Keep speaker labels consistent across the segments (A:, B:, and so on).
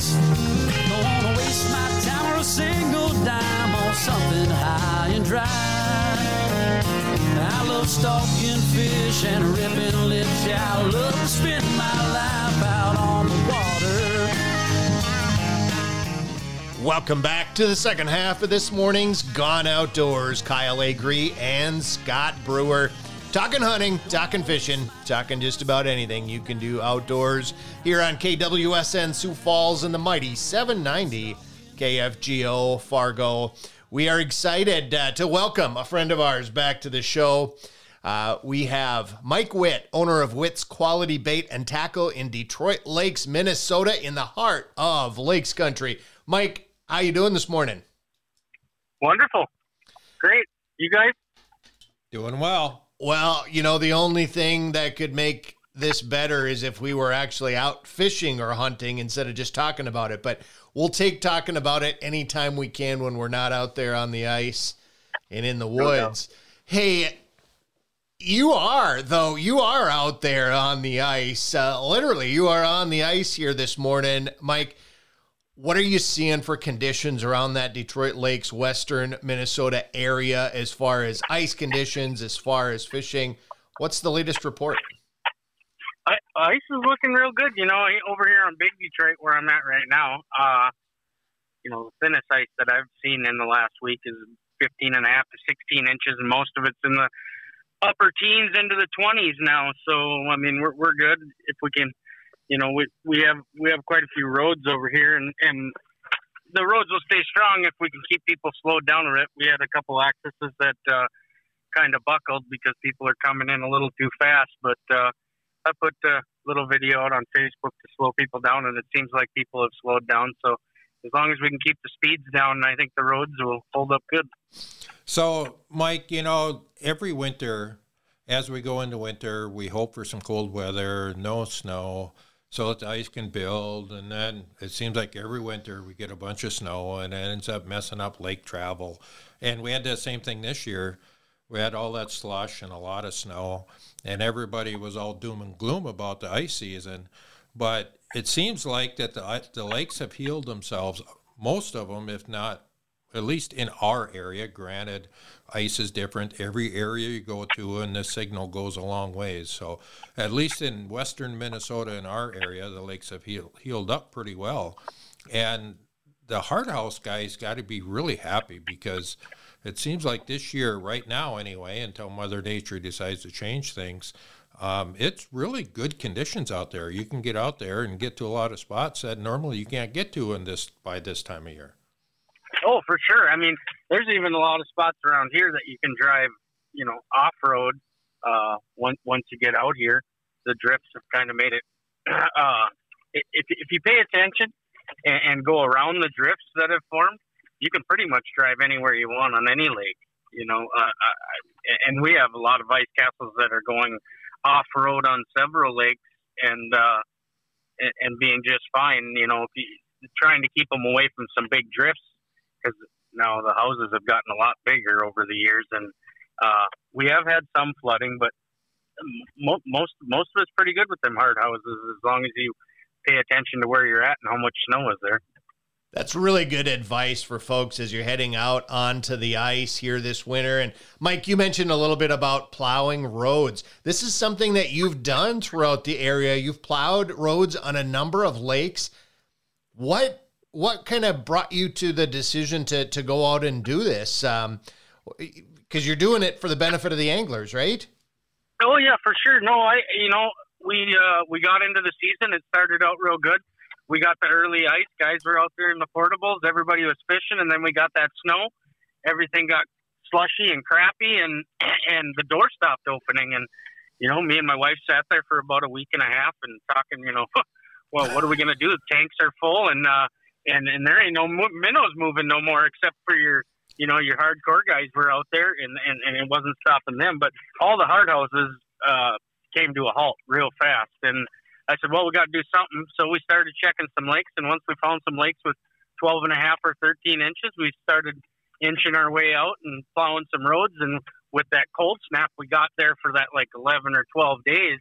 A: woods. Don't wanna waste my time or a single dime on something high and dry. I love stalking fish and ripping lips. Yeah, I love to spend my life out on the water.
B: Welcome back to the second half of this morning's Gone Outdoors. Kyle Agree and Scott Brewer. Talking hunting, talking fishing, talking just about anything you can do outdoors here on KWSN Sioux Falls and the mighty 790 KFGO Fargo. We are excited uh, to welcome a friend of ours back to the show. Uh, we have Mike Witt, owner of Witt's Quality Bait and Tackle in Detroit Lakes, Minnesota, in the heart of Lakes Country. Mike, how you doing this morning?
C: Wonderful. Great. You guys?
D: Doing well.
B: Well, you know, the only thing that could make this better is if we were actually out fishing or hunting instead of just talking about it. But we'll take talking about it anytime we can when we're not out there on the ice and in the woods. Hey, you are, though, you are out there on the ice. Uh, literally, you are on the ice here this morning. Mike, what are you seeing for conditions around that Detroit Lakes, western Minnesota area as far as ice conditions, as far as fishing? What's the latest report?
C: Ice is looking real good. You know, over here on Big Detroit, where I'm at right now, uh, you know, the thinnest ice that I've seen in the last week is 15 and a half to 16 inches, and most of it's in the upper teens into the 20s now. So, I mean, we're, we're good if we can – you know, we we have we have quite a few roads over here, and and the roads will stay strong if we can keep people slowed down a bit. We had a couple accesses that uh, kind of buckled because people are coming in a little too fast, but uh, I put a little video out on Facebook to slow people down, and it seems like people have slowed down. So as long as we can keep the speeds down, I think the roads will hold up good.
D: So, Mike, you know, every winter, as we go into winter, we hope for some cold weather, no snow so that the ice can build. And then it seems like every winter we get a bunch of snow and it ends up messing up lake travel. And we had that same thing this year. We had all that slush and a lot of snow, and everybody was all doom and gloom about the ice season. But it seems like that the, the lakes have healed themselves, most of them, if not at least in our area. Granted, ice is different every area you go to, and the signal goes a long ways. So, at least in western Minnesota, in our area, the lakes have healed, healed up pretty well. And the Hard House guys got to be really happy because it seems like this year, right now anyway, until Mother Nature decides to change things, um, it's really good conditions out there. You can get out there and get to a lot of spots that normally you can't get to in this by this time of year.
C: Oh, for sure. I mean, there's even a lot of spots around here that you can drive, you know, off road. Uh, once once you get out here, the drifts have kind of made it. Uh, if if you pay attention and, and go around the drifts that have formed, you can pretty much drive anywhere you want on any lake. You know, uh, uh, and we have a lot of ice castles that are going off road on several lakes and uh, and, and being just fine. You know, if you trying to keep them away from some big drifts because now the houses have gotten a lot bigger over the years, and uh, we have had some flooding, but mo- most most of it's pretty good with them hard houses as long as you pay attention to where you're at and how much snow is there.
B: That's really good advice for folks as you're heading out onto the ice here this winter. And Mike, you mentioned a little bit about plowing roads. This is something that you've done throughout the area. You've plowed roads on a number of lakes. What what kind of brought you to the decision to to go out and do this? Um, because you're doing it for the benefit of the anglers, right?
C: Oh yeah, for sure. No, I you know we uh, we got into the season. It started out real good. We got the early ice. Guys were out there in the portables. Everybody was fishing, and then we got that snow. Everything got slushy and crappy, and and the door stopped opening. And you know, me and my wife sat there for about a week and a half and talking. You know, well, what are we gonna do? The tanks are full, and uh, and and there ain't no minnows moving no more except for your you know your hardcore guys were out there and and, and it wasn't stopping them. But all the hard houses uh came to a halt real fast. And i said well we got to do something. So we started checking some lakes. And once we found some lakes with 12 and a half or 13 inches we started inching our way out and plowing some roads. And with that cold snap we got there for that like 11 or 12 days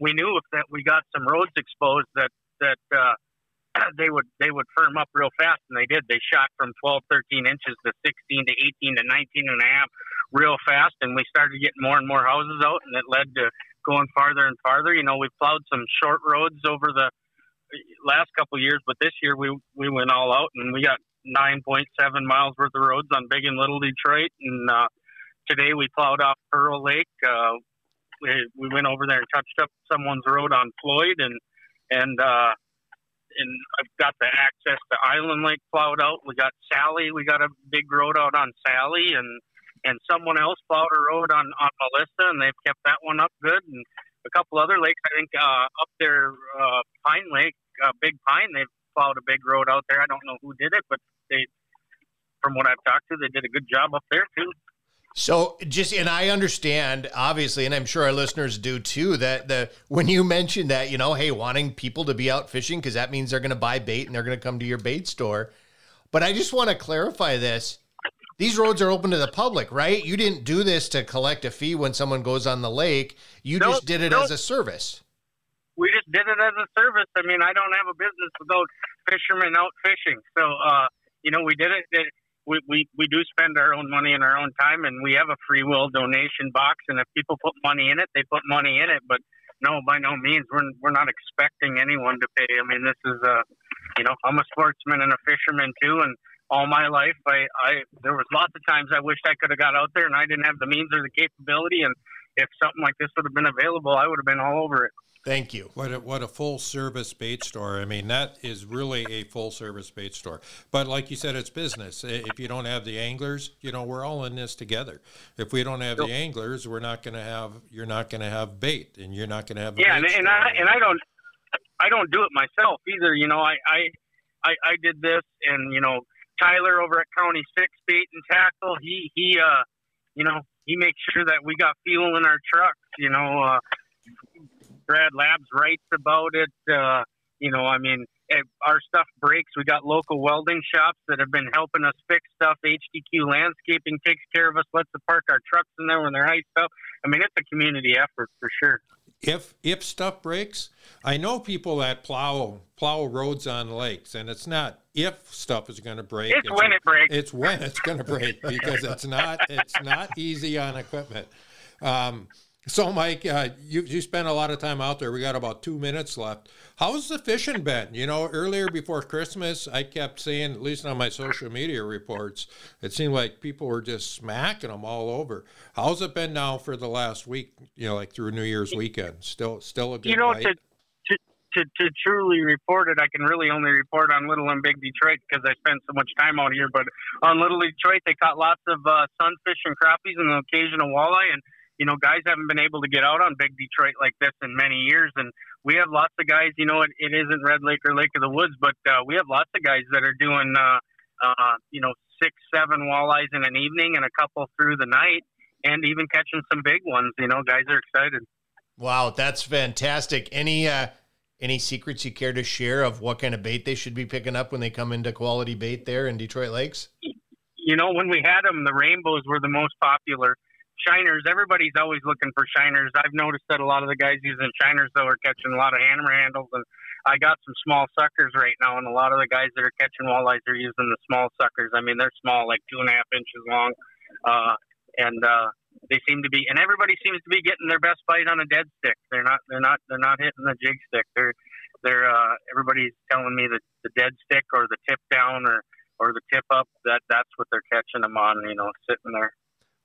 C: we knew if that we got some roads exposed that that uh they would they would firm up real fast, and they did. They shot from 12, 13 inches to 16 to 18 to 19 and a half real fast, and we started getting more and more houses out, and it led to going farther and farther. You know, we plowed some short roads over the last couple of years, but this year we we went all out, and we got 9.7 miles worth of roads on Big and Little Detroit, and uh, today we plowed off Pearl Lake. Uh, we, we went over there and touched up someone's road on Floyd, and and uh, and I've got the access to Island Lake plowed out. We got Sallie. We got a big road out on Sallie, and and someone else plowed a road on on Melissa, and they've kept that one up good. And a couple other lakes, I think uh, up there, uh, Pine Lake, uh, Big Pine, they've plowed a big road out there. I don't know who did it, but they, from what I've talked to, they did a good job up there too.
B: So just and I understand obviously and I'm sure our listeners do too that the when you mentioned that you know hey wanting people to be out fishing because that means they're going to buy bait and they're going to come to your bait store. But I just want to clarify this. These roads are open to the public, right? You didn't do this to collect a fee when someone goes on the lake. You
C: Nope,
B: just did it
C: nope.
B: as a service.
C: we just did it as a service. I mean, I don't have a business without fishermen out fishing. So, uh, you know, we did it. We, we, we do spend our own money and our own time, and we have a free will donation box. And if people put money in it, they put money in it. But no, by no means, we're, we're not expecting anyone to pay. I mean, this is a, you know, I'm a sportsman and a fisherman too, and all my life, I, I there was lots of times I wished I could have got out there, and I didn't have the means or the capability. And if something like this would have been available, I would have been all over it.
B: Thank you.
D: What a, what a full service bait store. I mean, that is really a full service bait store. But like you said, it's business. If you don't have the anglers, you know, we're all in this together. If we don't have the anglers, we're not going to have, you're not going to have bait and you're not going to have
C: yeah, and,
D: bait
C: and
D: store.
C: I and I don't I don't do it myself either. You know, I I I, I did this, and you know, Tyler over at County Six Bait and Tackle, he he uh, you know, he makes sure that we got fuel in our trucks. You know, uh, Brad Labs writes about it. Uh, you know, I mean, if our stuff breaks, we got local welding shops that have been helping us fix stuff. HDQ Landscaping takes care of us, lets us park our trucks in there when they're ice up. I mean, it's a community effort for sure.
D: If if stuff breaks, I know people that plow plow roads on lakes, and it's not if stuff is going to break.
C: It's when it breaks.
D: It's when it's going to break because it's not it's not easy on equipment. Um, so, Mike, uh, you you spent a lot of time out there. We got about two minutes left. How's the fishing been? You know, earlier before Christmas, I kept seeing, at least on my social media reports, it seemed like people were just smacking them all over. How's it been now for the last week? You know, like through New Year's weekend. Still, still a good.
C: you know, to, to to to truly report it, I can really only report on Little and Big Detroit because I spent so much time out here. But on Little Detroit, they caught lots of uh, sunfish and crappies and an occasional walleye. And you know, guys haven't been able to get out on Big Detroit like this in many years. And we have lots of guys. You know, it, it isn't Red Lake or Lake of the Woods, but uh, we have lots of guys that are doing, uh, uh, you know, six, seven walleyes in an evening and a couple through the night, and even catching some big ones. You know, guys are excited.
B: Wow, that's fantastic. Any uh any secrets you care to share of what kind of bait they should be picking up when they come into quality bait there in Detroit Lakes?
C: you know, when we had them, the rainbows were the most popular. Shiners, everybody's always looking for shiners. I've noticed that a lot of the guys using shiners though are catching a lot of hammer handles, and I got some small suckers right now, and a lot of the guys that are catching walleyes are using the small suckers. I mean, they're small, like two and a half inches long, uh, and uh, they seem to be, and everybody seems to be getting their best bite on a dead stick. They're not, they're not, they're not hitting the jig stick. They're, they're, uh, everybody's telling me that the dead stick or the tip down or or the tip up that that's what they're catching them on. You know, sitting there.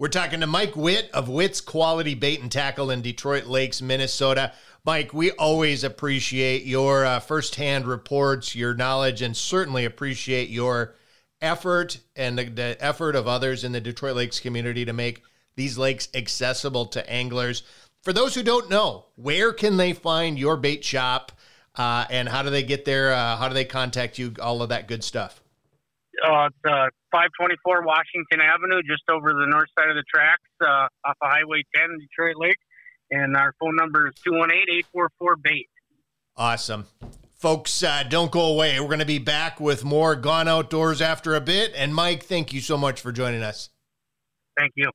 B: We're talking to Mike Witt of Witt's Quality Bait and Tackle in Detroit Lakes, Minnesota. Mike, we always appreciate your uh, firsthand reports, your knowledge, and certainly appreciate your effort and the, the effort of others in the Detroit Lakes community to make these lakes accessible to anglers. For those who don't know, where can they find your bait shop uh, and how do they get there? Uh, how do they contact you? All of that good stuff.
C: Uh, it's uh, 524 Washington Avenue, just over the north side of the tracks, uh, off of Highway 10, Detroit Lake. And our phone number is 218-844-BAIT.
B: Awesome. Folks, uh, don't go away. We're going to be back with more Gone Outdoors after a bit. And Mike, thank you so much for joining us.
C: Thank you.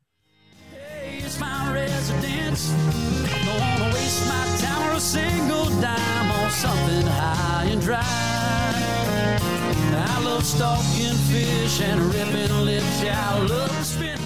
A: Hey, it's my residence. Don't wanna waste my time or a single dime on something high and dry stalking fish and ripping lips. out spin.